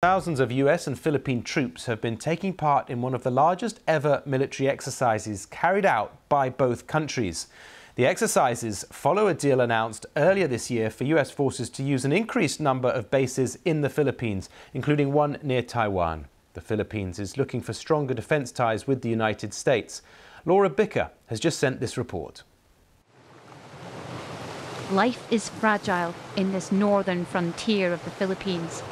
Thousands of US and Philippine troops have been taking part in one of the largest ever military exercises carried out by both countries. The exercises follow a deal announced earlier this year for US forces to use an increased number of bases in the Philippines, including one near Taiwan. The Philippines is looking for stronger defence ties with the United States. Laura Bicker has just sent this report. Life is fragile in this northern frontier of the Philippines.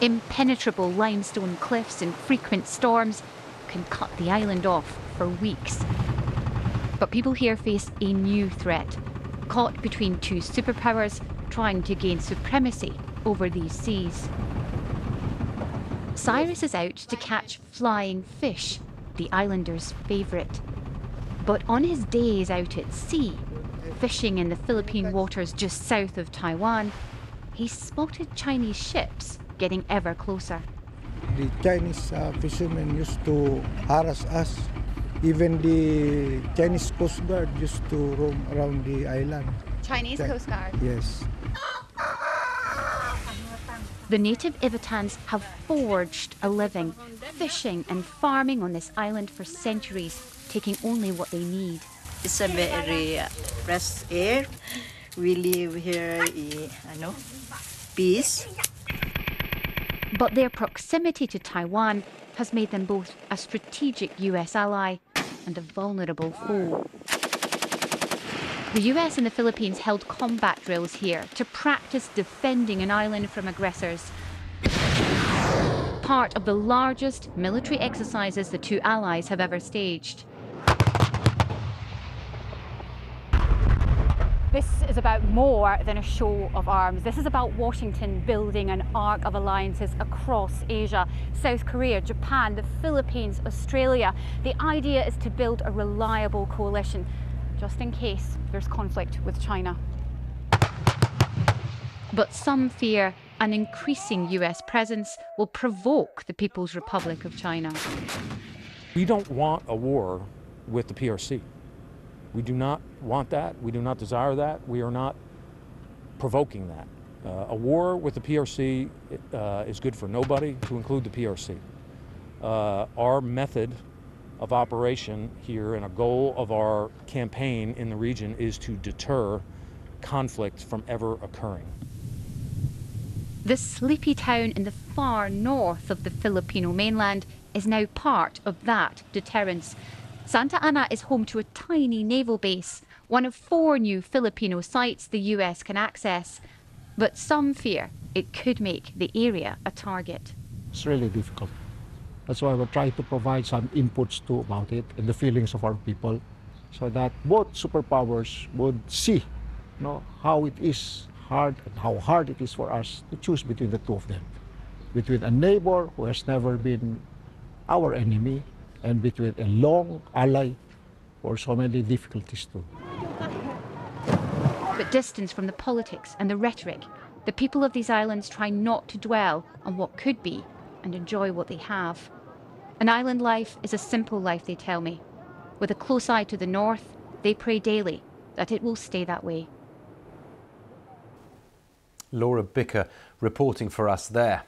Impenetrable limestone cliffs and frequent storms can cut the island off for weeks. But people here face a new threat, caught between two superpowers trying to gain supremacy over these seas. Cyrus is out to catch flying fish, the islanders' favourite. But on his days out at sea, fishing in the Philippine waters just south of Taiwan, he spotted Chinese ships getting ever closer. The Chinese uh, fishermen used to harass us. Even the Chinese Coast Guard used to roam around the island. Chinese Coast Guard? Yes. The native Ivatans have forged a living, fishing and farming on this island for centuries, taking only what they need. It's a very fresh air. We live here in ano, peace. But their proximity to Taiwan has made them both a strategic US ally and a vulnerable foe. The US and the Philippines held combat drills here to practice defending an island from aggressors. Part of the largest military exercises the two allies have ever staged. This is about more than a show of arms. This is about Washington building an arc of alliances across Asia, South Korea, Japan, the Philippines, Australia. The idea is to build a reliable coalition just in case there's conflict with China. But some fear an increasing US presence will provoke the People's Republic of China. We don't want a war with the PRC. We do not want that. We do not desire that. We are not provoking that. Uh, a war with the PRC uh, is good for nobody, to include the PRC. Uh, our method of operation here and a goal of our campaign in the region is to deter conflict from ever occurring. This sleepy town in the far north of the Filipino mainland is now part of that deterrence. Santa Ana is home to a tiny naval base, one of four new Filipino sites the US can access. But some fear it could make the area a target. It's really difficult. That's why we're trying to provide some inputs too about it and the feelings of our people so that both superpowers would see you know, how it is hard and how hard it is for us to choose between the two of them. Between a neighbor who has never been our enemy and between a long ally for so many difficulties too. But distance from the politics and the rhetoric, the people of these islands try not to dwell on what could be and enjoy what they have. An island life is a simple life, they tell me. With a close eye to the north, they pray daily that it will stay that way. Laura Bicker reporting for us there.